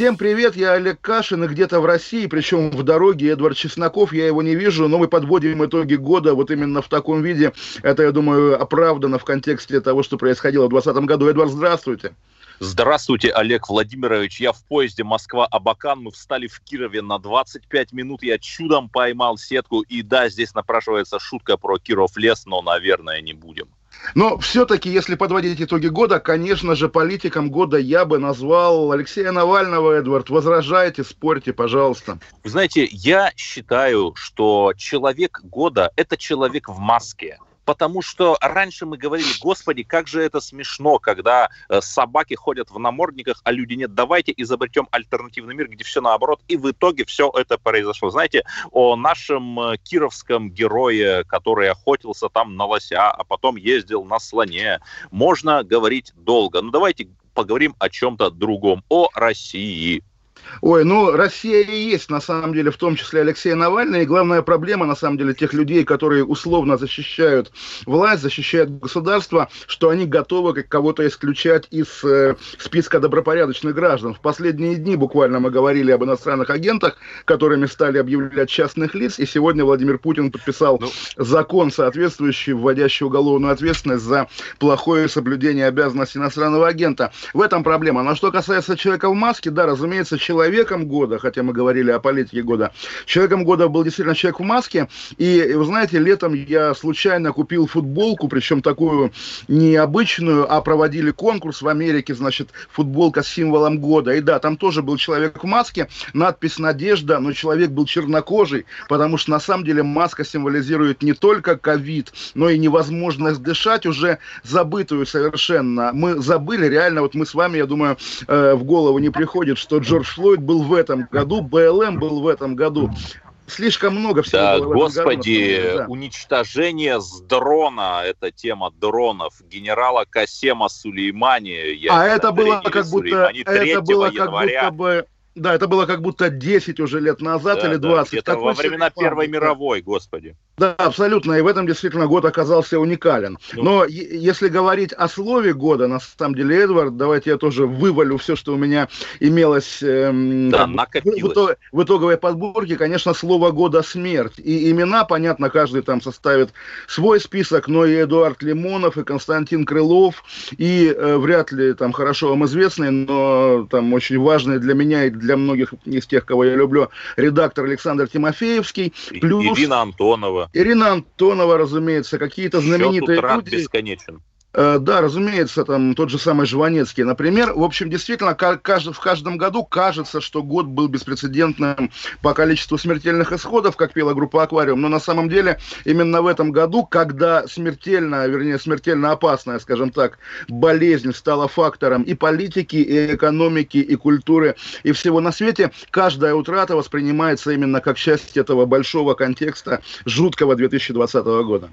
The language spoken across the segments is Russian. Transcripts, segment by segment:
Всем привет, я Олег Кашин, и где-то в России, причем в дороге Эдвард Чесноков, я его не вижу, но мы подводим итоги года вот именно в таком виде. Это, я думаю, оправдано в контексте того, что происходило в 2020 году. Эдвард, здравствуйте. Здравствуйте, Олег Владимирович. Я в поезде Москва-Абакан. Мы встали в Кирове на 25 минут. Я чудом поймал сетку. И да, здесь напрашивается шутка про Киров лес, но, наверное, не будем. Но все-таки, если подводить итоги года, конечно же, политиком года я бы назвал Алексея Навального, Эдвард. Возражайте, спорьте, пожалуйста. Вы знаете, я считаю, что человек года – это человек в маске потому что раньше мы говорили, господи, как же это смешно, когда э, собаки ходят в намордниках, а люди нет. Давайте изобретем альтернативный мир, где все наоборот. И в итоге все это произошло. Знаете, о нашем э, кировском герое, который охотился там на лося, а потом ездил на слоне, можно говорить долго. Но давайте поговорим о чем-то другом, о России. Ой, ну, Россия и есть, на самом деле, в том числе Алексей Навальный. И главная проблема, на самом деле, тех людей, которые условно защищают власть, защищают государство, что они готовы кого-то исключать из э, списка добропорядочных граждан. В последние дни буквально мы говорили об иностранных агентах, которыми стали объявлять частных лиц. И сегодня Владимир Путин подписал ну... закон, соответствующий, вводящий уголовную ответственность за плохое соблюдение обязанностей иностранного агента. В этом проблема. Но что касается человека в маске, да, разумеется, человеком года, хотя мы говорили о политике года, человеком года был действительно человек в маске. И, вы знаете, летом я случайно купил футболку, причем такую необычную, а проводили конкурс в Америке, значит, футболка с символом года. И да, там тоже был человек в маске, надпись «Надежда», но человек был чернокожий, потому что на самом деле маска символизирует не только ковид, но и невозможность дышать, уже забытую совершенно. Мы забыли, реально, вот мы с вами, я думаю, э, в голову не приходит, что Джордж Флойд был в этом году, БЛМ был в этом году. Слишком много всего да, было господи, году, да. уничтожение с дрона, это тема дронов, генерала Касема Сулеймани. а это было как будто, это было как будто бы да, это было как будто 10 уже лет назад да, или 20. Да, это во времена Первой мировой, господи. Да, абсолютно. И в этом действительно год оказался уникален. Ну. Но если говорить о слове года, на самом деле, Эдвард, давайте я тоже вывалю все, что у меня имелось эм, да, в, итог, в итоговой подборке. Конечно, слово года смерть. И имена, понятно, каждый там составит свой список, но и Эдуард Лимонов, и Константин Крылов, и э, вряд ли там хорошо вам известный, но там очень важный для меня и для многих из тех, кого я люблю, редактор Александр Тимофеевский. Плюс... Ирина Антонова. Ирина Антонова, разумеется, какие-то знаменитые Счет люди. бесконечен. Э, да, разумеется, там тот же самый Жванецкий, например. В общем, действительно, в каждом году кажется, что год был беспрецедентным по количеству смертельных исходов, как пела группа «Аквариум». Но на самом деле именно в этом году, когда смертельная, вернее, смертельно опасная, скажем так, болезнь стала фактором и политики, и экономики, и культуры, и всего на свете, каждая утрата воспринимается именно как часть этого большого контекста жуткого 2020 года.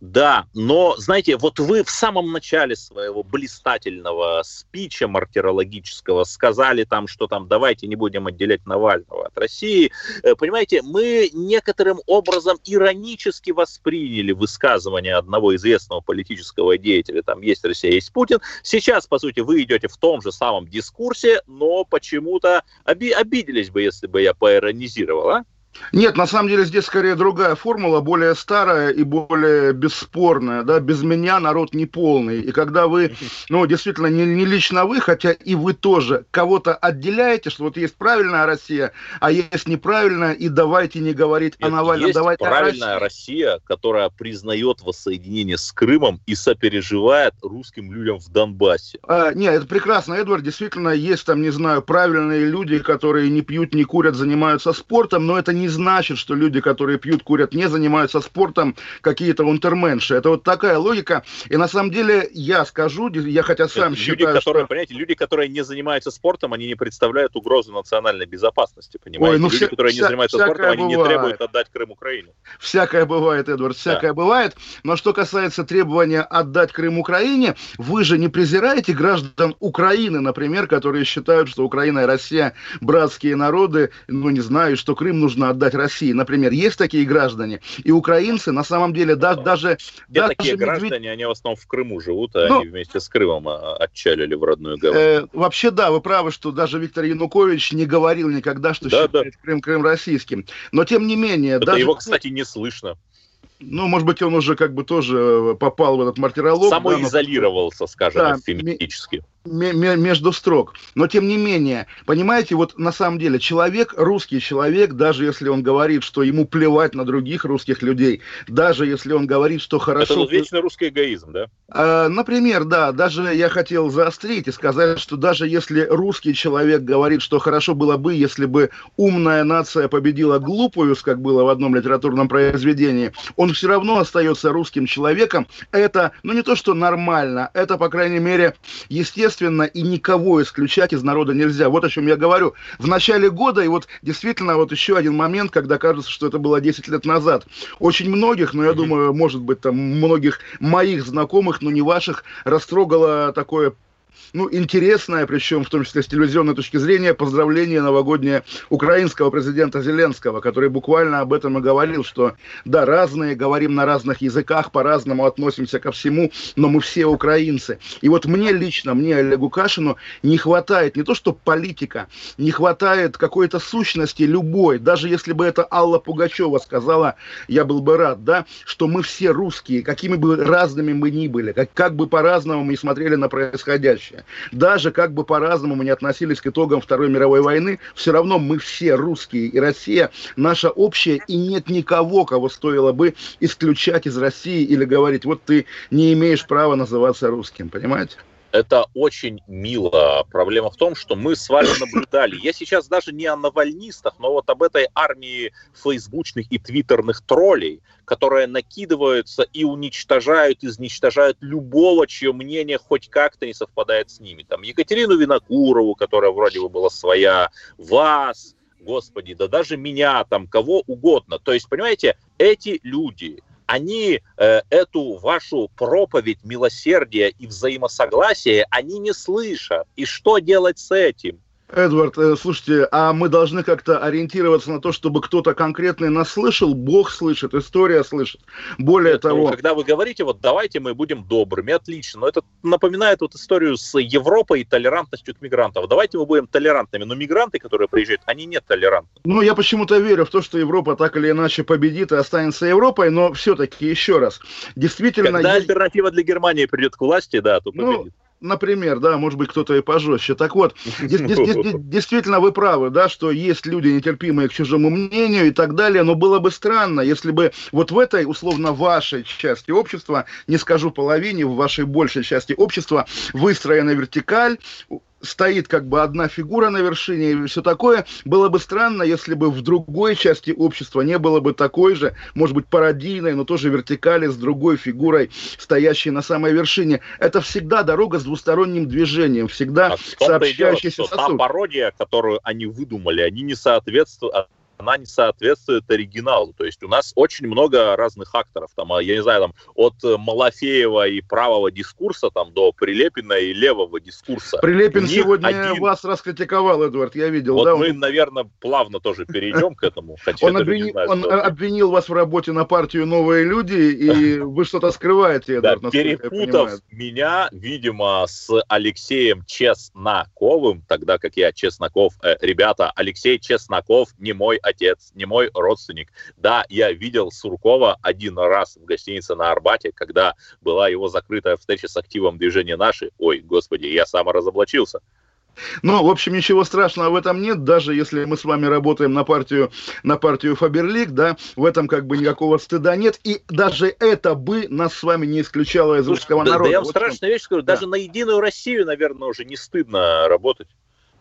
Да, но, знаете, вот вы в самом начале своего блистательного спича мартирологического сказали там, что там давайте не будем отделять Навального от России. Э, понимаете, мы некоторым образом иронически восприняли высказывание одного известного политического деятеля. Там есть Россия, есть Путин. Сейчас, по сути, вы идете в том же самом дискурсе, но почему-то оби- обиделись бы, если бы я поиронизировал, а? Нет, на самом деле здесь скорее другая формула, более старая и более бесспорная. Да? Без меня народ не полный. И когда вы, ну, действительно, не, не лично вы, хотя и вы тоже кого-то отделяете, что вот есть правильная Россия, а есть неправильная, и давайте не говорить Нет, о Навальном, есть давайте правильная Россия, которая признает воссоединение с Крымом и сопереживает русским людям в Донбассе. А, нет, это прекрасно, Эдвард. Действительно, есть там, не знаю, правильные люди, которые не пьют, не курят, занимаются спортом, но это не не значит, что люди, которые пьют, курят, не занимаются спортом, какие-то унтерменши. Это вот такая логика. И на самом деле я скажу, я хотя сам люди, считаю, которые, что... понимаете, люди, которые не занимаются спортом, они не представляют угрозу национальной безопасности, понимаете? Ой, ну люди, вся, которые вся, не занимаются спортом, они бывает. не требуют отдать Крым Украине. Всякое бывает, Эдвард, всякое да. бывает. Но что касается требования отдать Крым Украине, вы же не презираете граждан Украины, например, которые считают, что Украина и Россия братские народы, ну не знаю, что Крым нужно отдать России. Например, есть такие граждане. И украинцы на самом деле да, даже... Где даже такие медведь... граждане, они в основном в Крыму живут, а ну, они вместе с Крымом а, отчалили в родную гавань. Э, вообще да, вы правы, что даже Виктор Янукович не говорил никогда, что да, считает да. Крым, Крым российским. Но тем не менее... Это даже... его, кстати, не слышно. Ну, может быть, он уже как бы тоже э, попал в этот мартиролог. Самоизолировался, да, но... скажем, да, феминистически между строк. Но тем не менее, понимаете, вот на самом деле человек, русский человек, даже если он говорит, что ему плевать на других русских людей, даже если он говорит, что хорошо... Это вот вечный русский эгоизм, да? Э, например, да, даже я хотел заострить и сказать, что даже если русский человек говорит, что хорошо было бы, если бы умная нация победила глупую, как было в одном литературном произведении, он все равно остается русским человеком. Это, ну не то, что нормально, это, по крайней мере, естественно естественно, и никого исключать из народа нельзя. Вот о чем я говорю. В начале года, и вот действительно вот еще один момент, когда кажется, что это было 10 лет назад, очень многих, но я думаю, может быть, там многих моих знакомых, но не ваших, растрогало такое ну, интересное, причем в том числе с телевизионной точки зрения, поздравление новогоднее украинского президента Зеленского, который буквально об этом и говорил, что да, разные, говорим на разных языках, по-разному относимся ко всему, но мы все украинцы. И вот мне лично, мне, Олегу Кашину, не хватает не то, что политика, не хватает какой-то сущности любой, даже если бы это Алла Пугачева сказала, я был бы рад, да, что мы все русские, какими бы разными мы ни были, как, как бы по-разному мы смотрели на происходящее. Даже как бы по-разному мы не относились к итогам Второй мировой войны, все равно мы все русские, и Россия наша общая, и нет никого, кого стоило бы исключать из России или говорить, вот ты не имеешь права называться русским, понимаете? Это очень мило. Проблема в том, что мы с вами наблюдали. Я сейчас даже не о навальнистах, но вот об этой армии фейсбучных и твиттерных троллей, которые накидываются и уничтожают, изничтожают любого, чье мнение хоть как-то не совпадает с ними. Там Екатерину Винокурову, которая вроде бы была своя, вас, господи, да даже меня, там, кого угодно. То есть, понимаете, эти люди, они э, эту вашу проповедь милосердия и взаимосогласия, они не слышат. И что делать с этим? Эдвард, э, слушайте, а мы должны как-то ориентироваться на то, чтобы кто-то конкретный нас слышал, Бог слышит, история слышит. Более Нет, ну, того... Ну, когда вы говорите, вот давайте мы будем добрыми, отлично, но это напоминает вот историю с Европой и толерантностью к мигрантам. Давайте мы будем толерантными, но мигранты, которые приезжают, они не толерантны. Ну, я почему-то верю в то, что Европа так или иначе победит и останется Европой, но все-таки еще раз, действительно... Когда есть... альтернатива для Германии придет к власти, да, то ну, победит. Ну, Например, да, может быть, кто-то и пожестче. Так вот, действительно вы правы, да, что есть люди, нетерпимые к чужому мнению и так далее, но было бы странно, если бы вот в этой, условно, вашей части общества, не скажу половине, в вашей большей части общества, выстроена вертикаль, стоит как бы одна фигура на вершине и все такое. Было бы странно, если бы в другой части общества не было бы такой же, может быть, пародийной, но тоже вертикали с другой фигурой, стоящей на самой вершине. Это всегда дорога с двусторонним движением, всегда а сообщающийся дело, сосуд. Та пародия, которую они выдумали, они не соответствуют она не соответствует оригиналу. То есть у нас очень много разных акторов. Там, а, я не знаю, там, от э, Малафеева и правого дискурса там, до Прилепина и левого дискурса. Прилепин сегодня один... вас раскритиковал, Эдвард, я видел. Вот да, мы, он... наверное, плавно тоже перейдем к этому. Он, обвини... знаю, он обвинил вас в работе на партию «Новые люди», и вы что-то скрываете, Эдвард, да, перепутав меня, видимо, с Алексеем Чесноковым, тогда как я Чесноков. Э, ребята, Алексей Чесноков не мой отец, не мой родственник. Да, я видел Суркова один раз в гостинице на Арбате, когда была его закрытая встреча с активом движения «Наши». Ой, господи, я сам разоблачился. Ну, в общем, ничего страшного в этом нет, даже если мы с вами работаем на партию, на партию Фаберлик, да, в этом как бы никакого стыда нет, и даже это бы нас с вами не исключало из русского да, народа. Да я вам вот страшную вещь скажу, да. даже на Единую Россию, наверное, уже не стыдно работать.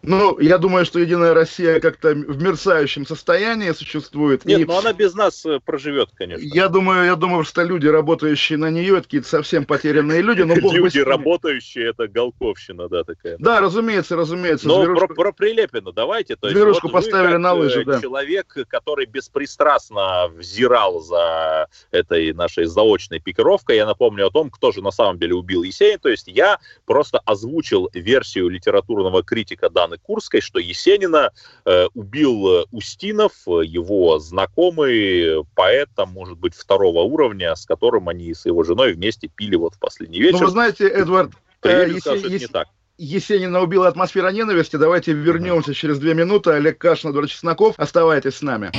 Ну, я думаю, что Единая Россия как-то в мерцающем состоянии существует. Нет, и... но она без нас э, проживет, конечно. Я думаю, я думаю, что люди, работающие на нее, это какие-то совсем потерянные люди. Но люди, работающие, это Голковщина, да, такая. Да, разумеется, разумеется. Но зверушку... про, про Прилепина давайте. То зверушку вот поставили на лыжи, да. Человек, который беспристрастно взирал за этой нашей заочной пикировкой, я напомню о том, кто же на самом деле убил Есенина. То есть я просто озвучил версию литературного критика Даны Анны Курской, что Есенина э, убил э, Устинов, его знакомый поэт, там, может быть, второго уровня, с которым они с его женой вместе пили вот в последний вечер. Ну, вы знаете, Эдвард, э, не так. Есенина убила атмосфера ненависти. Давайте вернемся через две минуты. Олег Кашин, Эдвард Чесноков. Оставайтесь с нами.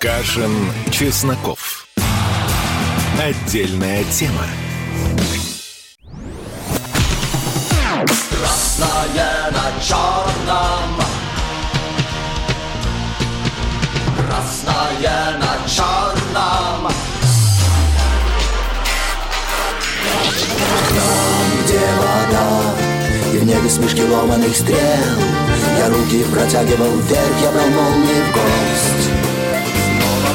Кашин, Чесноков. Отдельная тема. Красное на черном. Красное на черном. Там, где вода И в небе смешки ломаных стрел. Я руки протягивал вверх Я брал молнии в гость. Снова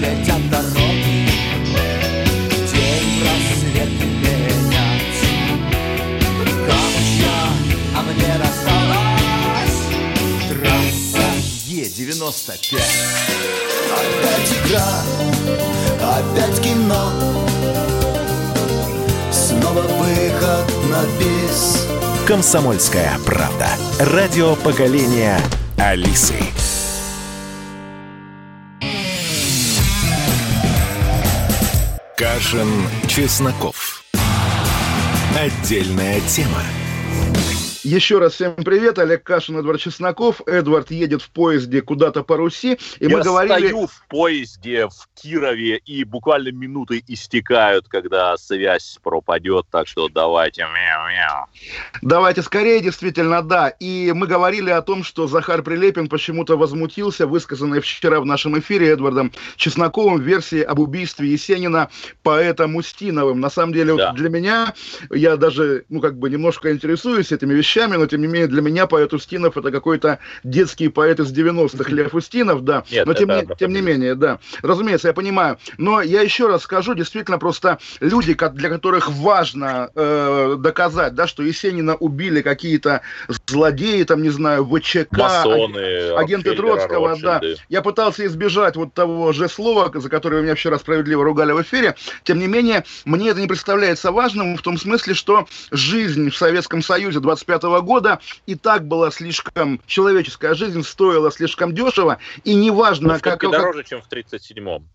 летят Е95 Опять игра, опять кино Снова выход на бис Комсомольская правда. Радио поколения Алисы. Кашин, Чесноков. Отдельная тема. Еще раз всем привет, Олег Кашин, Эдвард Чесноков. Эдвард едет в поезде куда-то по Руси. И Я мы говорили... стою в поезде в Кирове, и буквально минуты истекают, когда связь пропадет, так что давайте. Мяу-мяу. Давайте скорее, действительно, да. И мы говорили о том, что Захар Прилепин почему-то возмутился, высказанной вчера в нашем эфире Эдвардом Чесноковым версии об убийстве Есенина поэтом Устиновым. На самом деле, да. для меня, я даже, ну, как бы немножко интересуюсь этими вещами, вещами, но тем не менее для меня поэт Устинов это какой-то детский поэт из 90-х, Лев Устинов, да. Нет, но тем, не, тем не менее, да. Разумеется, я понимаю. Но я еще раз скажу, действительно, просто люди, для которых важно э, доказать, да, что Есенина убили какие-то злодеи, там, не знаю, ВЧК, Масоны, агенты Троцкого, Ротшильды. да. Я пытался избежать вот того же слова, за которое меня вчера справедливо ругали в эфире. Тем не менее, мне это не представляется важным в том смысле, что жизнь в Советском Союзе 25 года и так была слишком, человеческая жизнь стоила слишком дешево, и неважно, ну, как... дороже, чем в 37-м.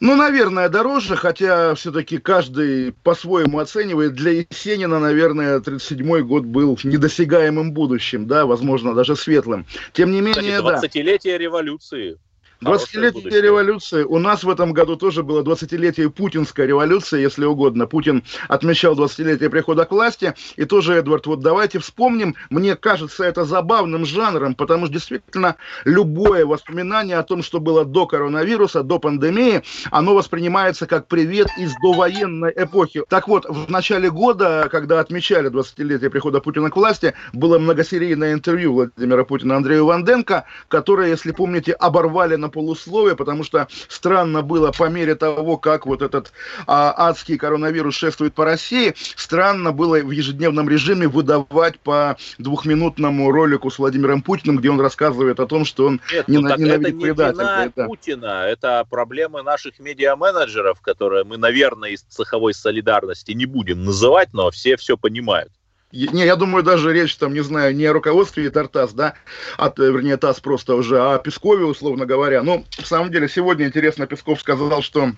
Ну, наверное, дороже, хотя все-таки каждый по-своему оценивает. Для Есенина, наверное, 37-й год был недосягаемым будущим, да, возможно, даже светлым. Тем не менее, Кстати, 20-летие да. революции. 20-летие революции. У нас в этом году тоже было 20-летие путинской революции, если угодно. Путин отмечал 20-летие прихода к власти. И тоже, Эдвард, вот давайте вспомним. Мне кажется это забавным жанром, потому что действительно любое воспоминание о том, что было до коронавируса, до пандемии, оно воспринимается как привет из довоенной эпохи. Так вот, в начале года, когда отмечали 20-летие прихода Путина к власти, было многосерийное интервью Владимира Путина Андрею Ванденко, которое, если помните, оборвали на полусловие, потому что странно было по мере того, как вот этот а, адский коронавирус шествует по России, странно было в ежедневном режиме выдавать по двухминутному ролику с Владимиром Путиным, где он рассказывает о том, что он Нет, ну, ненавидит. Это не да. Путина, это проблемы наших медиа-менеджеров, которые мы, наверное, из цеховой солидарности не будем называть, но все все понимают. Не, я думаю, даже речь там, не знаю, не о руководстве Тартас, да, э, вернее, ТАСС просто уже, а о Пескове, условно говоря. Ну, в самом деле, сегодня, интересно, Песков сказал, что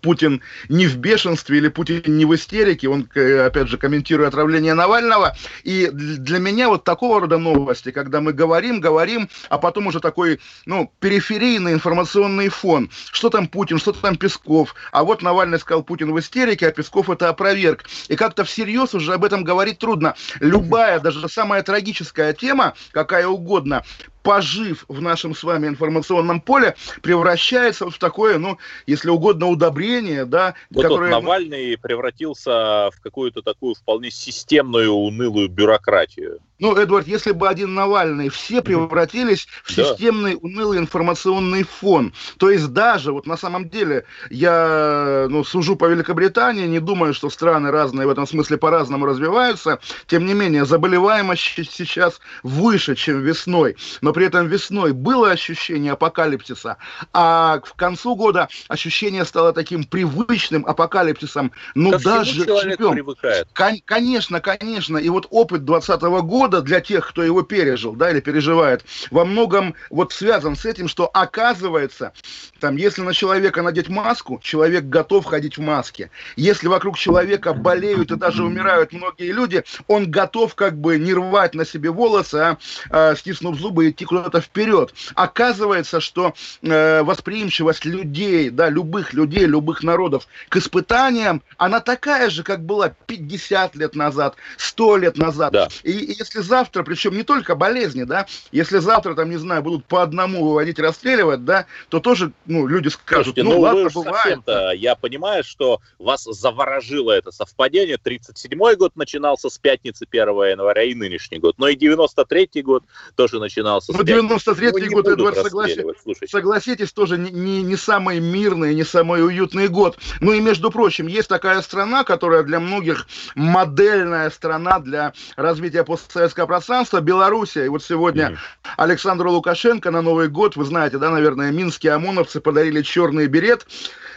Путин не в бешенстве или Путин не в истерике, он, опять же, комментирует отравление Навального. И для меня вот такого рода новости, когда мы говорим, говорим, а потом уже такой, ну, периферийный информационный фон. Что там Путин, что там Песков. А вот Навальный сказал, Путин в истерике, а Песков это опроверг. И как-то всерьез уже об этом говорить трудно. Любая, даже самая трагическая тема, какая угодно, пожив в нашем с вами информационном поле, превращается вот в такое, ну, если угодно, удобрение, да, вот которое... Вот Навальный превратился в какую-то такую вполне системную, унылую бюрократию. Ну, Эдвард, если бы один Навальный, все превратились в системный, унылый информационный фон. То есть даже, вот на самом деле, я ну, сужу по Великобритании, не думаю, что страны разные в этом смысле по-разному развиваются. Тем не менее, заболеваемость сейчас выше, чем весной. Но при этом весной было ощущение апокалипсиса, а к концу года ощущение стало таким привычным апокалипсисом. Ну, Ко даже человек живем. привыкает. Кон- конечно, конечно. И вот опыт 2020 года года для тех, кто его пережил, да, или переживает, во многом вот связан с этим, что оказывается, там, если на человека надеть маску, человек готов ходить в маске. Если вокруг человека болеют и даже умирают многие люди, он готов как бы не рвать на себе волосы, а, а стиснув зубы, идти куда-то вперед. Оказывается, что э, восприимчивость людей, да, любых людей, любых народов к испытаниям, она такая же, как была 50 лет назад, 100 лет назад. Да. И, и если завтра, причем не только болезни, да, если завтра, там, не знаю, будут по одному выводить, расстреливать, да, то тоже, ну, люди скажут, Слушайте, ну, ну ладно, бывает. Я понимаю, что вас заворожило это совпадение. 37-й год начинался с пятницы 1 января и нынешний год. Но и 93-й год тоже начинался с Ну, 93-й год, Эдуард, согласитесь, согласитесь, тоже не, не, не самый мирный, не самый уютный год. Ну и, между прочим, есть такая страна, которая для многих модельная страна для развития постсоветского постсоветское пространство, Белоруссия. И вот сегодня. Александру Лукашенко на Новый год, вы знаете, да, наверное, минские ОМОНовцы подарили черный берет,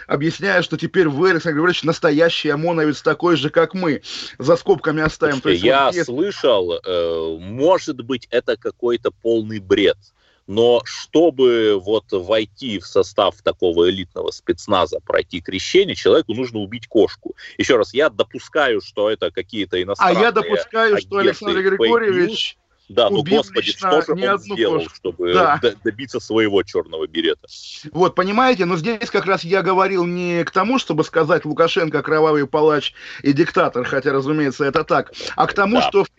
объясняя, что теперь вы, Александр Григорьевич, настоящий ОМОНовец такой же, как мы. За скобками оставим. Слушайте, есть, я вот слышал, э, может быть, это какой-то полный бред но чтобы вот войти в состав такого элитного спецназа, пройти крещение, человеку нужно убить кошку. Еще раз, я допускаю, что это какие-то иностранные А я допускаю, что Александр Григорьевич... Да, ну, господи, что же он сделал, кошку. чтобы да. добиться своего черного берета? Вот, понимаете, но здесь как раз я говорил не к тому, чтобы сказать Лукашенко кровавый палач и диктатор, хотя, разумеется, это так, а к тому, да. что в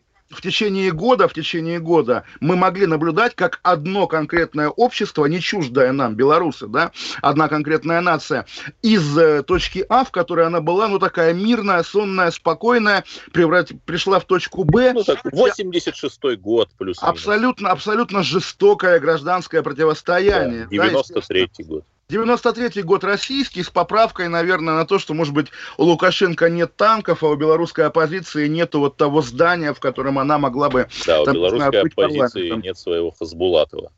течение года, в течение года мы могли наблюдать, как одно конкретное общество, не чуждое нам, белорусы, да, одна конкретная нация, из э, точки А, в которой она была, ну, такая мирная, сонная, спокойная, преврат... пришла в точку Б. Ну, так, 86-й год плюс Абсолютно, абсолютно жестокое гражданское противостояние. Да, 93-й да, год. 93-й год российский, с поправкой, наверное, на то, что, может быть, у Лукашенко нет танков, а у белорусской оппозиции нет вот того здания, в котором она могла бы... Да, там, у белорусской оппозиции нет своего Хасбулатова.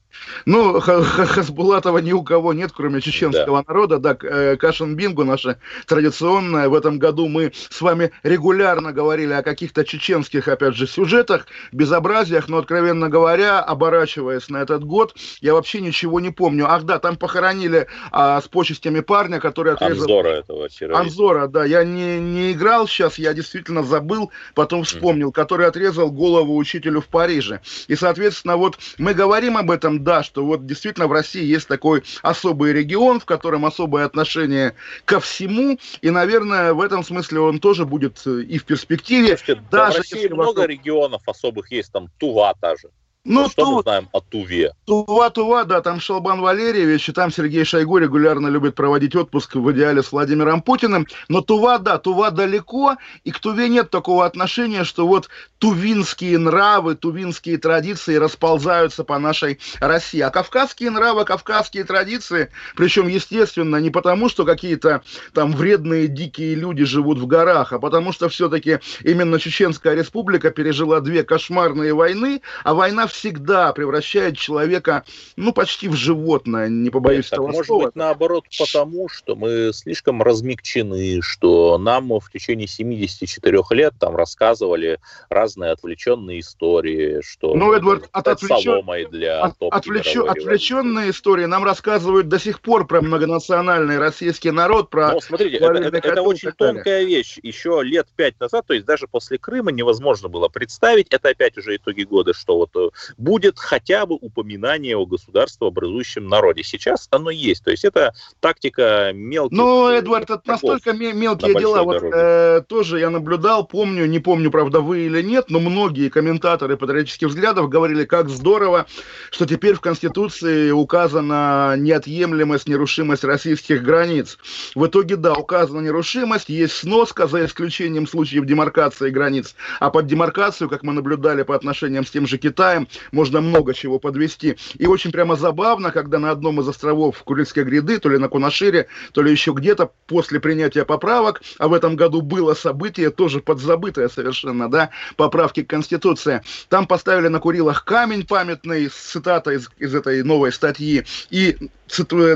Ну, Хасбулатова ни у кого нет, кроме чеченского да. народа. Да, э, Кашин Бингу наша традиционная. В этом году мы с вами регулярно говорили о каких-то чеченских, опять же, сюжетах, безобразиях, но, откровенно говоря, оборачиваясь на этот год, я вообще ничего не помню. Ах да, там похоронили а, с почестями парня, который отрезал... Анзора этого террориста. Анзора, да. Я не, не играл сейчас, я действительно забыл, потом вспомнил, mm. который отрезал голову учителю в Париже. И, соответственно, вот мы говорим об этом да, что вот действительно в России есть такой особый регион, в котором особое отношение ко всему, и, наверное, в этом смысле он тоже будет э, и в перспективе. Слушайте, даже в России много вокруг... регионов особых есть, там Тува та же. Ну, ну, что Ту... мы знаем о Туве? Тува, Тува, да, там Шалбан Валерьевич, и там Сергей Шойгу регулярно любит проводить отпуск в идеале с Владимиром Путиным. Но Тува, да, Тува далеко, и к Туве нет такого отношения, что вот тувинские нравы, тувинские традиции расползаются по нашей России. А кавказские нравы, кавказские традиции, причем, естественно, не потому, что какие-то там вредные дикие люди живут в горах, а потому что все-таки именно Чеченская республика пережила две кошмарные войны, а война всегда превращает человека, ну, почти в животное, не побоюсь Нет, этого может слова. Может быть, наоборот, потому что мы слишком размягчены, что нам в течение 74 лет там рассказывали разные отвлеченные истории, что ну, Эдвард, от отвлечен... для от, отвлечен... Отвлеченные истории нам рассказывают до сих пор про многонациональный российский народ, про... Ну, смотрите, это, это, это очень тонкая вещь. Еще лет пять назад, то есть даже после Крыма невозможно было представить, это опять уже итоги года, что вот будет хотя бы упоминание о государствообразующем народе. Сейчас оно есть. То есть это тактика мелких... Ну, Эдвард, это настолько мелкие на дела. Вот, э, тоже я наблюдал, помню, не помню, правда, вы или нет, но многие комментаторы патриотических взглядов говорили, как здорово, что теперь в Конституции указана неотъемлемость, нерушимость российских границ. В итоге, да, указана нерушимость, есть сноска, за исключением случаев демаркации границ. А под демаркацию, как мы наблюдали по отношениям с тем же Китаем, можно много чего подвести. И очень прямо забавно, когда на одном из островов Курильской гряды, то ли на Кунашире, то ли еще где-то после принятия поправок, а в этом году было событие, тоже подзабытое совершенно, да, поправки к Конституции, там поставили на Курилах камень памятный с цитатой из, из этой новой статьи, и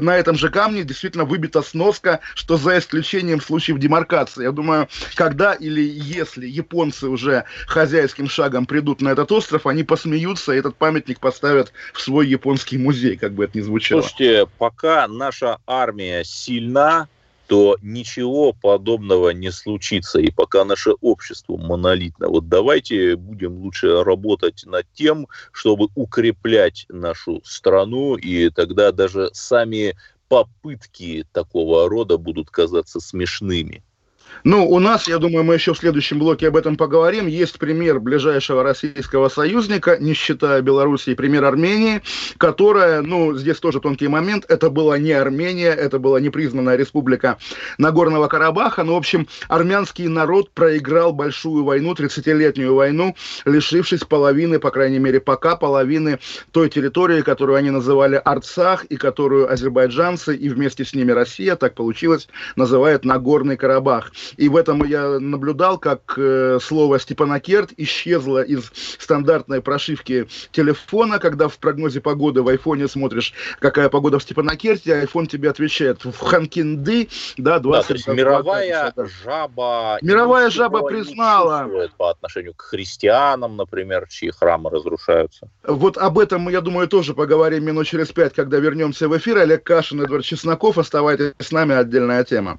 на этом же камне действительно выбита сноска, что за исключением случаев демаркации. Я думаю, когда или если японцы уже хозяйским шагом придут на этот остров, они посмеются, и этот памятник поставят в свой японский музей, как бы это ни звучало. Слушайте, пока наша армия сильна, то ничего подобного не случится. И пока наше общество монолитно, вот давайте будем лучше работать над тем, чтобы укреплять нашу страну, и тогда даже сами попытки такого рода будут казаться смешными. Ну, у нас, я думаю, мы еще в следующем блоке об этом поговорим. Есть пример ближайшего российского союзника, не считая Белоруссии, пример Армении, которая, ну, здесь тоже тонкий момент, это была не Армения, это была непризнанная республика Нагорного Карабаха, но, в общем, армянский народ проиграл большую войну, 30-летнюю войну, лишившись половины, по крайней мере, пока половины той территории, которую они называли Арцах, и которую азербайджанцы, и вместе с ними Россия, так получилось, называют Нагорный Карабах. И в этом я наблюдал, как э, слово Степанакерт исчезло из стандартной прошивки телефона, когда в прогнозе погоды в айфоне смотришь, какая погода в Степанакерте, айфон тебе отвечает в Ханкинды, да, 20 да, то мировая жаба... Мировая жаба признала... По отношению к христианам, например, чьи храмы разрушаются. Вот об этом, я думаю, тоже поговорим минут через пять, когда вернемся в эфир. Олег Кашин, Эдвард Чесноков. Оставайтесь с нами, отдельная тема.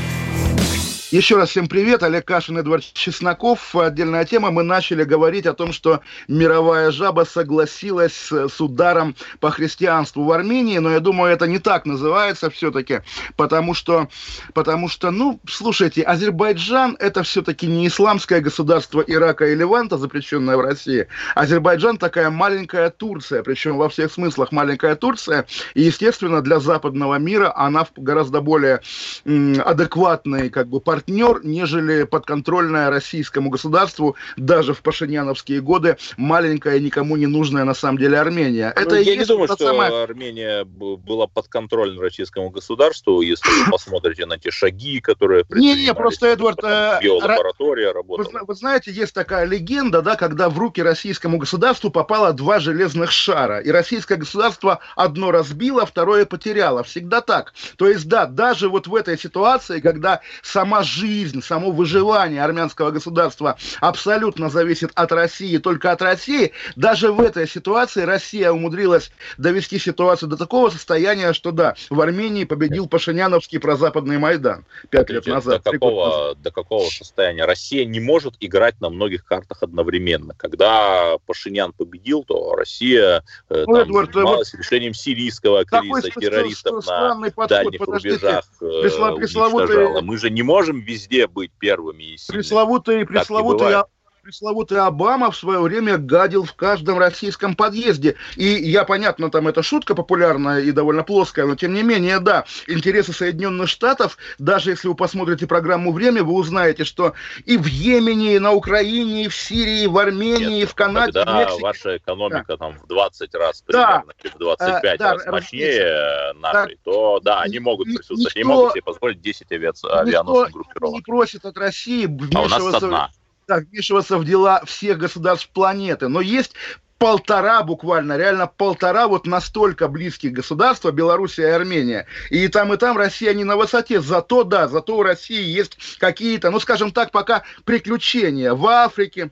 Еще раз всем привет, Олег Кашин, Эдвард Чесноков. Отдельная тема. Мы начали говорить о том, что мировая жаба согласилась с ударом по христианству в Армении, но я думаю, это не так называется все-таки, потому что, потому что, ну, слушайте, Азербайджан это все-таки не исламское государство Ирака и Леванта, запрещенное в России. Азербайджан такая маленькая Турция, причем во всех смыслах маленькая Турция, и, естественно, для западного мира она гораздо более адекватный, как бы, партнер партнер, нежели подконтрольная российскому государству даже в пашиняновские годы маленькая, никому не нужная на самом деле Армения. Ну, Это я не думаю, что самая... Армения была подконтрольна российскому государству, если вы посмотрите на те шаги, которые Не-не, просто, Эдвард... Э, биолаборатория работала. Вы, вы знаете, есть такая легенда, да, когда в руки российскому государству попало два железных шара, и российское государство одно разбило, второе потеряло. Всегда так. То есть, да, даже вот в этой ситуации, когда сама жизнь, само выживание армянского государства абсолютно зависит от России, только от России, даже в этой ситуации Россия умудрилась довести ситуацию до такого состояния, что да, в Армении победил Пашиняновский прозападный Майдан пять лет назад. До какого, назад. до какого состояния? Россия не может играть на многих картах одновременно. Когда Пашинян победил, то Россия э, ну, там, Эдвард, занималась вот решением сирийского кризиса, террористов на подход, дальних подождите. рубежах э, Мы же не можем везде быть первыми и сильными. Пресловутый, пресловутый пресловутый Обама в свое время гадил в каждом российском подъезде. И я, понятно, там это шутка популярная и довольно плоская, но тем не менее, да, интересы Соединенных Штатов, даже если вы посмотрите программу «Время», вы узнаете, что и в Йемене, и на Украине, и в Сирии, и в Армении, Нет, и в Канаде, когда в Мексике. ваша экономика да. там в 20 раз примерно, да. в 25 да, раз мощнее нашей, да. то да, они могут присутствовать, никто, не могут себе позволить 10 авианосных группировок. не просит от России. А у нас одна так, вмешиваться в дела всех государств планеты. Но есть полтора буквально, реально полтора вот настолько близких государства, Белоруссия и Армения. И там, и там Россия не на высоте. Зато, да, зато у России есть какие-то, ну, скажем так, пока приключения в Африке,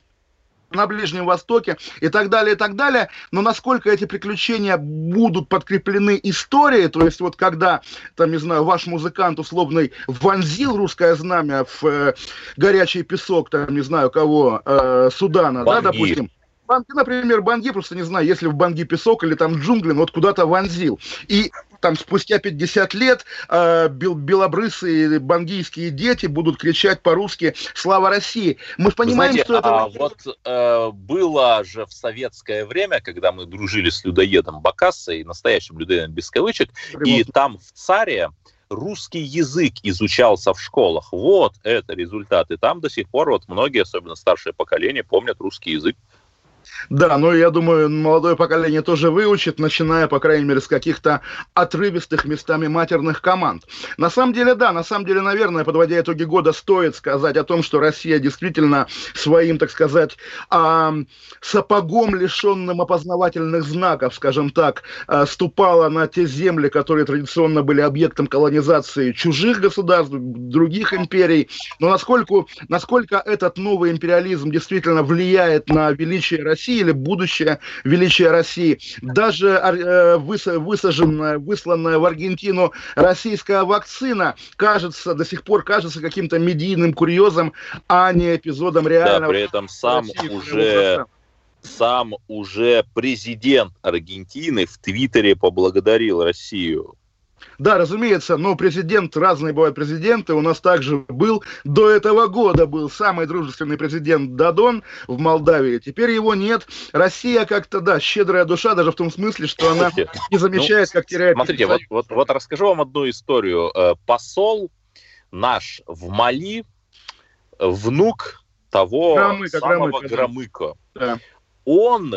на Ближнем Востоке и так далее, и так далее. Но насколько эти приключения будут подкреплены историей, то есть вот когда, там, не знаю, ваш музыкант условный vonзил русское знамя в э, горячий песок, там, не знаю кого, э, Судана, Банги. да, допустим, Банги, например, Банги, просто не знаю, если в Банги песок или там джунгли, но вот куда-то вонзил. И там спустя 50 лет э, бел, белобрысые бангийские дети будут кричать по-русски «Слава России!». Мы понимаем, знаете, что это... А вот э, было же в советское время, когда мы дружили с людоедом Бакассой, настоящим людоедом без кавычек, и там в Царе русский язык изучался в школах. Вот это результаты. Там до сих пор вот многие, особенно старшее поколение, помнят русский язык. Да, но я думаю, молодое поколение тоже выучит, начиная, по крайней мере, с каких-то отрывистых местами матерных команд. На самом деле, да, на самом деле, наверное, подводя итоги года, стоит сказать о том, что Россия действительно своим, так сказать, сапогом, лишенным опознавательных знаков, скажем так, э, ступала на те земли, которые традиционно были объектом колонизации чужих государств, других империй. Но насколько, насколько этот новый империализм действительно влияет на величие России или будущее величия России. Даже э, высаженная, высланная в Аргентину российская вакцина кажется, до сих пор кажется каким-то медийным курьезом, а не эпизодом реального... Да, при этом сам России, уже сам уже президент Аргентины в Твиттере поблагодарил Россию да, разумеется, но президент, разные бывают президенты. У нас также был, до этого года был самый дружественный президент Дадон в Молдавии. Теперь его нет. Россия как-то, да, щедрая душа, даже в том смысле, что она не замечает, ну, как теряет... Смотрите, вот, вот, вот расскажу вам одну историю. Э, посол наш в Мали, внук того Громыка, самого Громыка. Громыка. Да. Он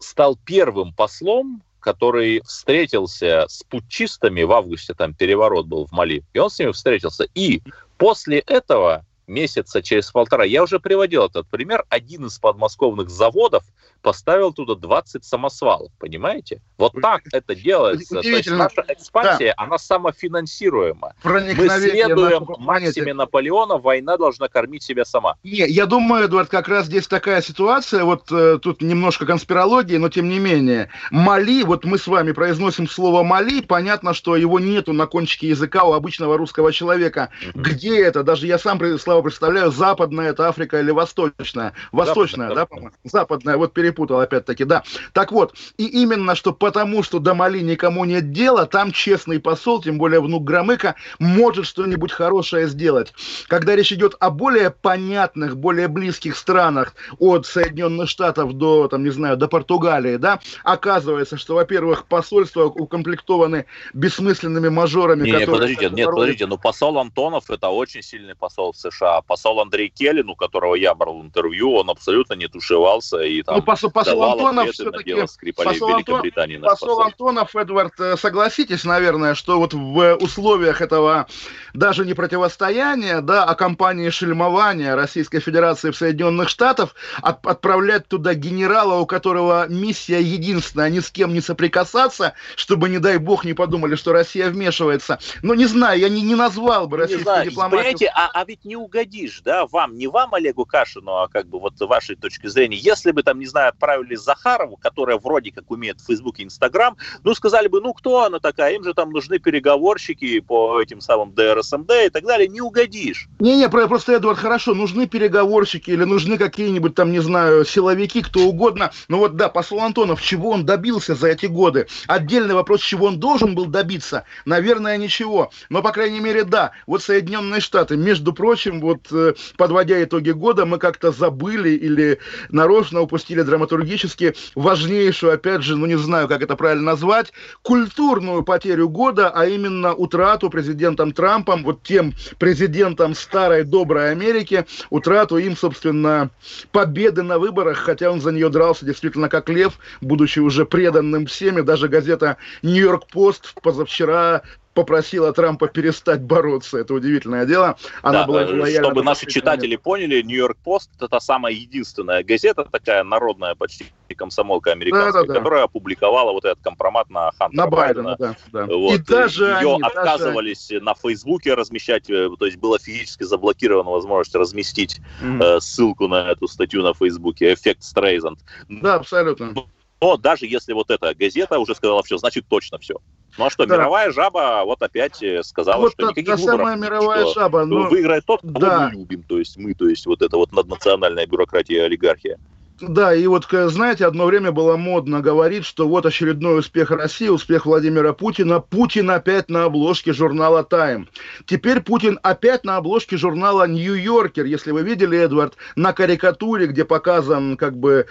стал первым послом который встретился с путчистами в августе, там переворот был в Мали, и он с ними встретился. И после этого месяца через полтора, я уже приводил этот пример, один из подмосковных заводов поставил туда 20 самосвалов, понимаете? Вот так это делается. То есть наша экспансия, да. она самофинансируема. Мы следуем максиме Наполеона, война должна кормить себя сама. Не, я думаю, Эдуард, как раз здесь такая ситуация, вот э, тут немножко конспирологии, но тем не менее. Мали, вот мы с вами произносим слово Мали, понятно, что его нету на кончике языка у обычного русского человека. Угу. Где это? Даже я сам, Слава, представляю, западная это Африка или восточная? Восточная, западная, да, по-моему? Западная, вот перепутал опять-таки, да. Так вот, и именно что потому, что до Мали никому нет дела, там честный посол, тем более внук Громыка, может что-нибудь хорошее сделать. Когда речь идет о более понятных, более близких странах, от Соединенных Штатов до, там, не знаю, до Португалии, да, оказывается, что, во-первых, посольства укомплектованы бессмысленными мажорами, не, которые... Не, подождите, нет, подождите, но посол Антонов это очень сильный посол в США. Посол Андрей Келлин, у которого я брал интервью, он абсолютно не тушевался и там... Ну, посол, посол Антонов все-таки... Посол, Антон, посол Антонов, Эдвард, э, согласитесь, наверное, что вот в условиях этого даже не противостояния, да, а кампании шельмования Российской Федерации в Соединенных Штатах от, отправлять туда генерала, у которого миссия единственная, ни с кем не соприкасаться, чтобы, не дай бог, не подумали, что Россия вмешивается. Ну, не знаю, я не, не назвал бы российскую не знаю, дипломатию. Понимаете, а, а ведь не угодишь, да, вам, не вам, Олегу Кашину, а как бы вот вашей точки зрения. Если бы там, не знаю, отправили Захарову, которая вроде как умеет в Facebook и Instagram, ну, сказали бы, ну, кто она такая, им же там нужны переговорщики по этим самым ДРСМД и так далее, не угодишь. Не-не, просто, Эдуард, хорошо, нужны переговорщики или нужны какие-нибудь там, не знаю, силовики, кто угодно, ну вот да, посол Антонов, чего он добился за эти годы? Отдельный вопрос, чего он должен был добиться? Наверное, ничего, но, по крайней мере, да, вот Соединенные Штаты, между прочим, вот, э, подводя итоги года, мы как-то забыли или нарочно упустили драматургически важнейшую, опять же, ну не знаю, как это правильно назвать, культурную потерю года, а именно утрату президентом Трампом, вот тем президентом старой доброй Америки, утрату им, собственно, победы на выборах, хотя он за нее дрался действительно как лев, будучи уже преданным всеми. Даже газета «Нью-Йорк Пост» позавчера попросила Трампа перестать бороться. Это удивительное дело. Она да, была э, лояльна чтобы наши читатели момента. поняли, Нью-Йорк Пост это та самая единственная газета, такая народная почти комсомолка американская, Да-да-да. которая опубликовала вот этот компромат на Хантера На Байдена, да. да. Вот. И даже Ее они, даже отказывались на Фейсбуке размещать, э, то есть было физически заблокирована возможность разместить Мгм. э, ссылку на эту статью на Фейсбуке, эффект Стрейзанд. Да, абсолютно. Но даже если вот эта газета уже сказала все, значит точно все. Ну а что, Да. мировая жаба вот опять э, сказала, вот что та, никаких та выборов, самая мировая что жаба. ну, выиграет тот, кого да. мы любим, то есть мы, то есть вот это вот наднациональная бюрократия и олигархия. Да, и вот, к- знаете, одно время было модно говорить, что вот очередной успех России, успех Владимира Путина. Путин опять на обложке журнала «Тайм». Теперь Путин опять на обложке журнала «Нью-Йоркер». Если вы видели, Эдвард, на карикатуре, где показан как бы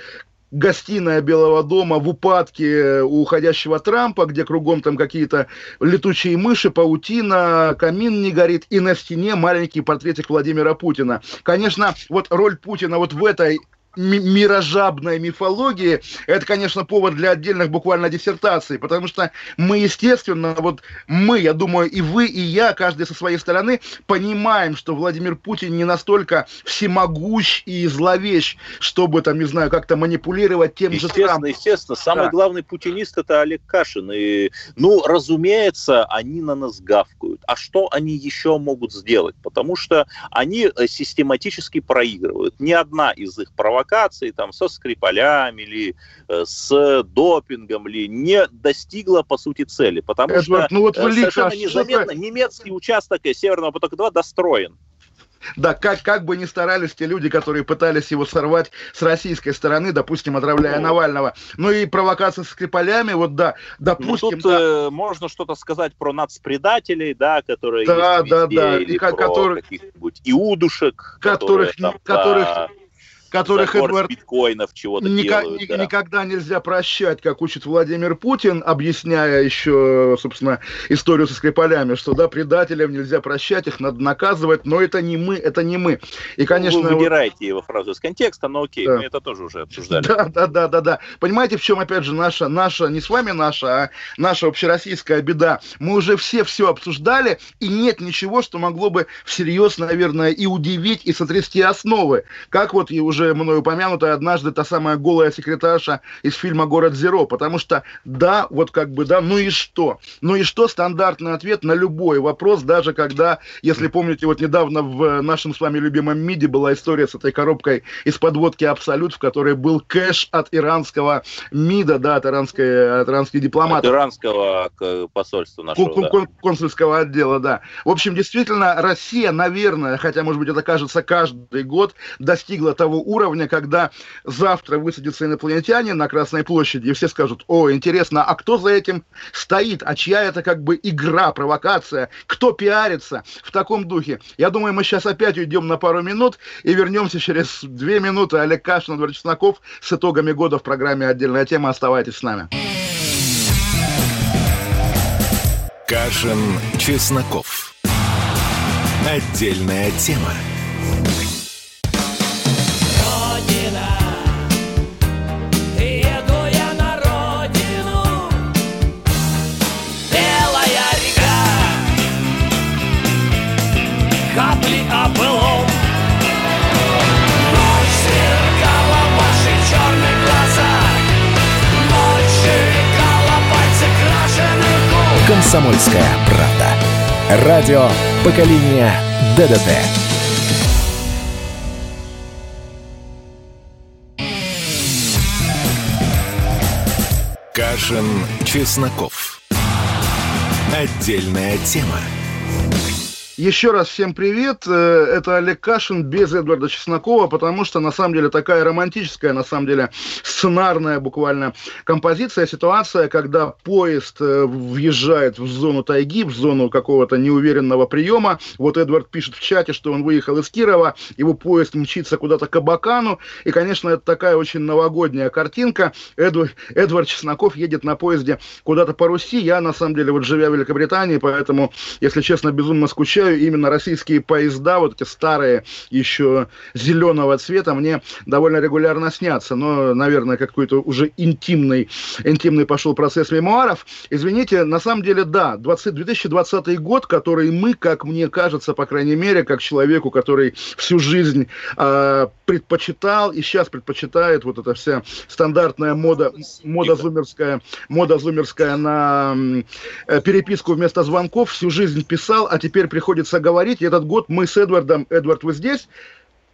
гостиная Белого дома в упадке у уходящего Трампа, где кругом там какие-то летучие мыши, паутина, камин не горит, и на стене маленький портретик Владимира Путина. Конечно, вот роль Путина вот в этой мирожабной мифологии, это, конечно, повод для отдельных буквально диссертаций, потому что мы, естественно, вот мы, я думаю, и вы, и я, каждый со своей стороны, понимаем, что Владимир Путин не настолько всемогущ и зловещ, чтобы, там, не знаю, как-то манипулировать тем же Естественно, Трампом. естественно. Самый Да. главный путинист это Олег Кашин. И, ну, разумеется, они на нас гавкают. А что они еще могут сделать? Потому что они э, систематически проигрывают. Ни одна из их провокаций там со Скрипалями или э, с допингом ли не достигла по сути цели. Потому Эдвард, что ну вот э, вы лихо, совершенно что незаметно немецкий участок э, Северного потока-2 достроен. Да, как, как бы ни старались те люди, которые пытались его сорвать с российской стороны, допустим, отравляя Ну. Навального. Ну и провокация с Скрипалями, вот да, Ну, допустим, тут да, э, можно что-то сказать про нацпредателей, да, которые Да, есть да, везде, да, и или ко- про которых- каких-нибудь иудушек, которых- которые там которых- за- которых Эдвард биткоинов чего-то Ника- делают. да. Никогда нельзя прощать, как учит Владимир Путин, объясняя еще, собственно, историю со Скрипалями, что да, предателям нельзя прощать, их надо наказывать, но это не мы, это не мы. И, конечно, Вы вот- выбираете его фразу из контекста, но окей, Да. мы это тоже уже обсуждали. Да, да, да, да, да. Понимаете, в чем, опять же, наша, наша, не с вами наша, а наша общероссийская беда. Мы уже все все обсуждали, и нет ничего, что могло бы всерьез, наверное, и удивить, и сотрясти основы. Как вот и уже мною упомянутая однажды та самая голая секретарша из фильма «Город Зеро», потому что, да, вот как бы, да, ну и что? Ну и что стандартный ответ на любой вопрос, даже когда, если помните, вот недавно в нашем с вами любимом МИДе была история с этой коробкой из подводки «Абсолют», в которой был кэш от иранского МИДа, да, от, иранской, от иранских От дипломатов. иранского к- посольства нашего. Кон- да. кон- консульского отдела, да. В общем, действительно, Россия, наверное, хотя, может быть, это кажется каждый год, достигла того уровня, когда завтра высадятся инопланетяне на Красной площади, и все скажут, о, интересно, а кто за этим стоит? А чья это как бы игра, провокация? Кто пиарится в таком духе? Я думаю, мы сейчас опять уйдем на пару минут и вернемся через две минуты. Олег Кашин, Эдвард Чесноков с итогами года в программе «Отдельная тема». Оставайтесь с нами. Кашин, Чесноков. Отдельная тема. Комсомольская правда. Радио поколения ДДТ. Кашин, Чесноков. Отдельная тема. Еще раз всем привет. Э, это Олег Кашин без Эдварда Чеснокова, потому что на самом деле такая романтическая, на самом деле сценарная буквально композиция, ситуация, когда поезд э, въезжает в зону тайги, в зону какого-то неуверенного приема. Вот Эдвард пишет в чате, что он выехал из Кирова, его поезд мчится куда-то к Абакану. И, конечно, это такая очень новогодняя картинка. Эдвард, Эдвард Чесноков едет на поезде куда-то по Руси. Я, на самом деле, вот живя в Великобритании, поэтому, если честно, безумно скучаю. Именно российские поезда, вот эти старые, еще зеленого цвета, мне довольно регулярно снятся. Но, наверное, какой-то уже интимный, интимный пошел процесс мемуаров. Извините, на самом деле, да, 20, 2020 год, который мы, как мне кажется, по крайней мере, как человеку, который всю жизнь э, предпочитал и сейчас предпочитает вот эта вся стандартная мода, мода зумерская, мода зумерская на э, переписку вместо звонков, всю жизнь писал, а теперь приходится говорить. Этот год мы с Эдвардом, Эдвард, вы здесь?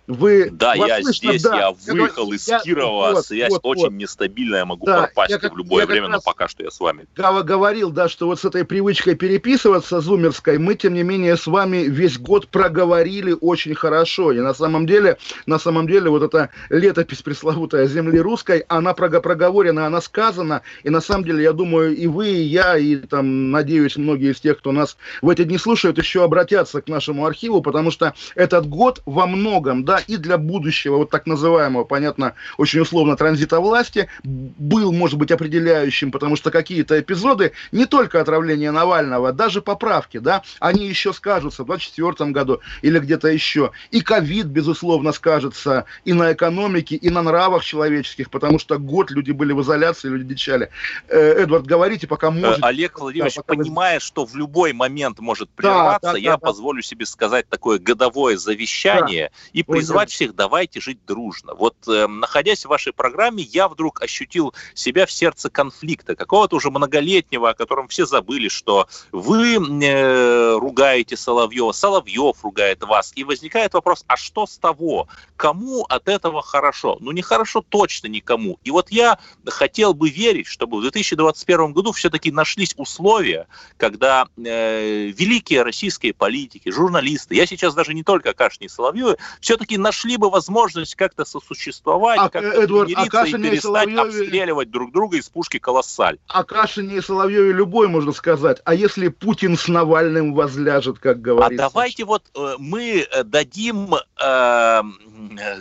Вы да, я слышно, здесь, да. я выехал я, из я, Кирова, вот, связь вот, очень вот. нестабильная, могу да, пропасть я, в любое время, но пока что я с вами. Говорил, да, что вот с этой привычкой переписываться зумерской мы, тем не менее, с вами весь год проговорили очень хорошо. И на самом деле, на самом деле, вот эта летопись пресловутая земли русской, она проговорена, она сказана, и на самом деле, я думаю, и вы, и я, и там, надеюсь, многие из тех, кто нас в эти дни слушают, еще обратятся к нашему архиву, потому что этот год во многом, да, и для будущего, вот так называемого, понятно, очень условно, транзита власти, был, может быть, определяющим, потому что какие-то эпизоды, не только отравление Навального, даже поправки, да, они еще скажутся в 2024 году или где-то еще. И ковид, безусловно, скажется и на экономике, и на нравах человеческих, потому что год люди были в изоляции, люди дичали. Э, Эдвард, говорите, пока может. Олег Владимирович, да, понимая, вы... что в любой момент может прерваться, да, да, я да, позволю да. себе сказать такое годовое завещание да. и призвать призвать всех, давайте жить дружно. Вот э, находясь в вашей программе, я вдруг ощутил себя в сердце конфликта, какого-то уже многолетнего, о котором все забыли, что вы э, ругаете Соловьева, Соловьев ругает вас, и возникает вопрос, а что с того? Кому от этого хорошо? Ну, не хорошо точно никому. И вот я хотел бы верить, чтобы в 2021 году все-таки нашлись условия, когда э, великие российские политики, журналисты, я сейчас даже не только о и Соловьеве, все-таки нашли бы возможность как-то сосуществовать, а, как-то Эдвард, а и перестать Соловьеве... обстреливать друг друга из пушки «Колоссаль». А Кашине и Соловьеве любой, можно сказать. А если Путин с Навальным возляжет, как говорится? А давайте вот э, мы э, дадим... Э,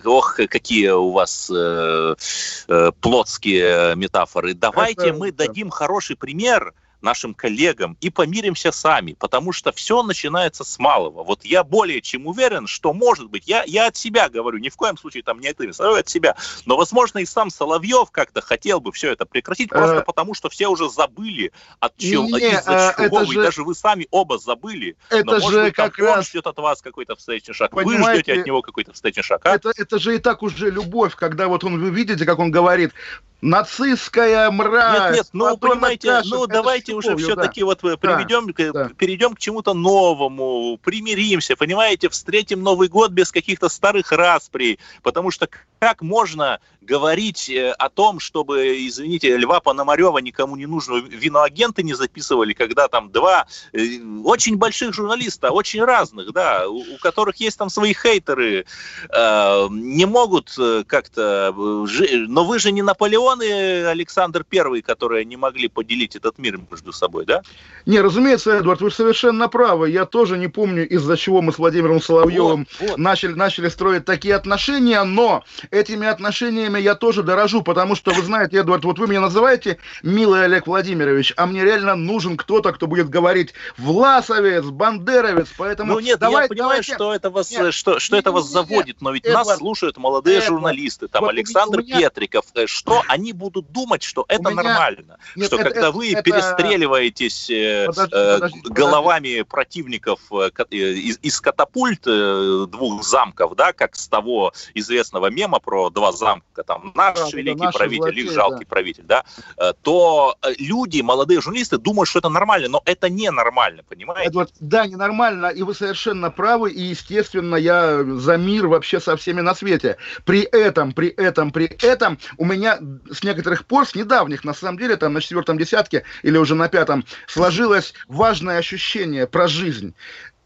ох, какие у вас э, э, плотские метафоры. Давайте Это, мы да. дадим хороший пример – нашим коллегам и помиримся сами, потому что все начинается с малого. Вот я более чем уверен, что может быть, я, я от себя говорю, ни в коем случае там не от Соловьев, от себя, но, возможно, и сам Соловьев как-то хотел бы все это прекратить, просто э, потому что все уже забыли, от чего, из-за э, чего, вы даже вы сами оба забыли. Это но, может же быть, как он раз... ждет от вас какой-то встречный шаг, вы ждете от него какой-то встречный шаг, а? Это, это же и так уже любовь, когда вот он, вы видите, как он говорит, нацистская мразь. Нет, нет, ну, понимаете, ну, давайте уже все-таки да. вот приведем, да, да. перейдем к чему-то новому, примиримся, понимаете, встретим Новый год без каких-то старых расприй, потому что как можно говорить э, о том, чтобы, извините, Льва Пономарева никому не нужно, виноагенты не записывали, когда там два э, очень больших журналиста, очень разных, да, у, у которых есть там свои хейтеры, э, не могут как-то... Но вы же не Наполеон и Александр Первый, которые не могли поделить этот мир между собой, да? Не, разумеется, Эдвард, вы совершенно правы. Я тоже не помню, из-за чего мы с Владимиром Соловьевым вот, вот. Начали, начали строить такие отношения, но этими отношениями я тоже дорожу, потому что, вы знаете, Эдвард, вот вы меня называете милый Олег Владимирович, а мне реально нужен кто-то, кто будет говорить Власовец, Бандеровец, поэтому... Ну нет, давай, я понимаю, давайте... что это вас, нет, что, что нет, это вас нет, заводит, но ведь Эдвард, нас слушают молодые Эдвард, журналисты, там вот Александр меня... Петриков, э, что они будут думать, что это меня... нормально, нет, что это, когда это, вы это... перестреливаетесь э, подожди, э, подожди, головами подожди. противников из, из катапульт двух замков, да, как с того известного мема, мема про два замка, там, наш да, великий да, правитель, злодеи, их жалкий да. правитель, да, э, то э, люди, молодые журналисты думают, что это нормально, но это ненормально, понимаете? Эдвард, да, ненормально, и вы совершенно правы, и, естественно, я за мир вообще со всеми на свете. При этом, при этом, при этом у меня с некоторых пор, с недавних, на самом деле, там на четвертом десятке или уже на пятом, сложилось важное ощущение про жизнь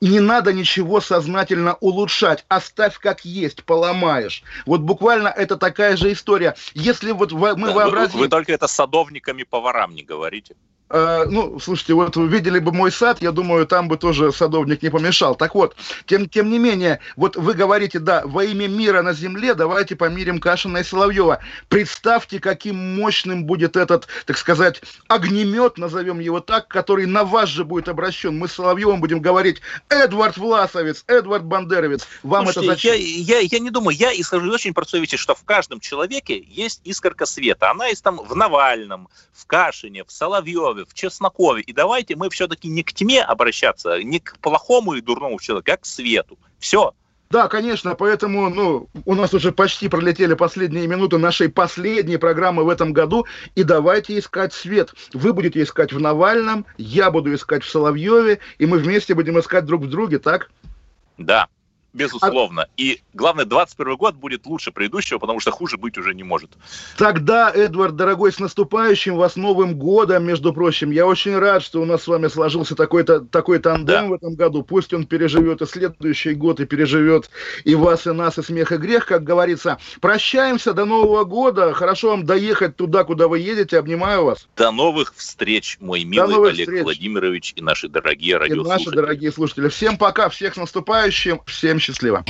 не надо ничего сознательно улучшать. Оставь как есть, поломаешь. Вот буквально это такая же история. Если вот мы Да, вообразим... Вы, вы только это садовниками-поварам не говорите. Э, ну, слушайте, вот вы видели бы мой сад, я думаю, там бы тоже садовник не помешал. Так вот, тем, тем не менее, вот вы говорите, да, во имя мира на земле давайте помирим Кашина и Соловьева. Представьте, каким мощным будет этот, так сказать, огнемет, назовем его так, который на вас же будет обращен. Мы с Соловьевым будем говорить, Эдвард Власовец, Эдвард Бандеровец, вам Слушайте, это зачем? Я, я, я не думаю, я исхожу очень простой вещи, что в каждом человеке есть искорка света. Она есть там в Навальном, в Кашине, в Соловьеве, в Чеснокове. И давайте мы все-таки не к тьме обращаться, не к плохому и дурному человеку, а к свету. Все. Да, конечно, поэтому ну, у нас уже почти пролетели последние минуты нашей последней программы в этом году, и давайте искать свет. Вы будете искать в Навальном, я буду искать в Соловьеве, и мы вместе будем искать друг в друге, так? Да, безусловно. И главное, 21 год будет лучше предыдущего, потому что хуже быть уже не может. Тогда, Эдвард, дорогой, с наступающим вас Новым годом, между прочим. Я очень рад, что у нас с вами сложился такой-то такой тандем Да. в этом году. Пусть он переживет и следующий год, и переживет и вас, и нас, и смех, и грех, как говорится. Прощаемся до Нового года. Хорошо вам доехать туда, куда вы едете. Обнимаю вас. До новых встреч, мой милый Олег встреч. Владимирович и наши дорогие И наши радиослушатели. дорогие слушатели. Всем пока, всех с наступающим. Всем счастливо.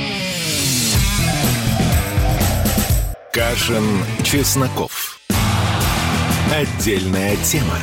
Кашин, Чесноков. Отдельная тема.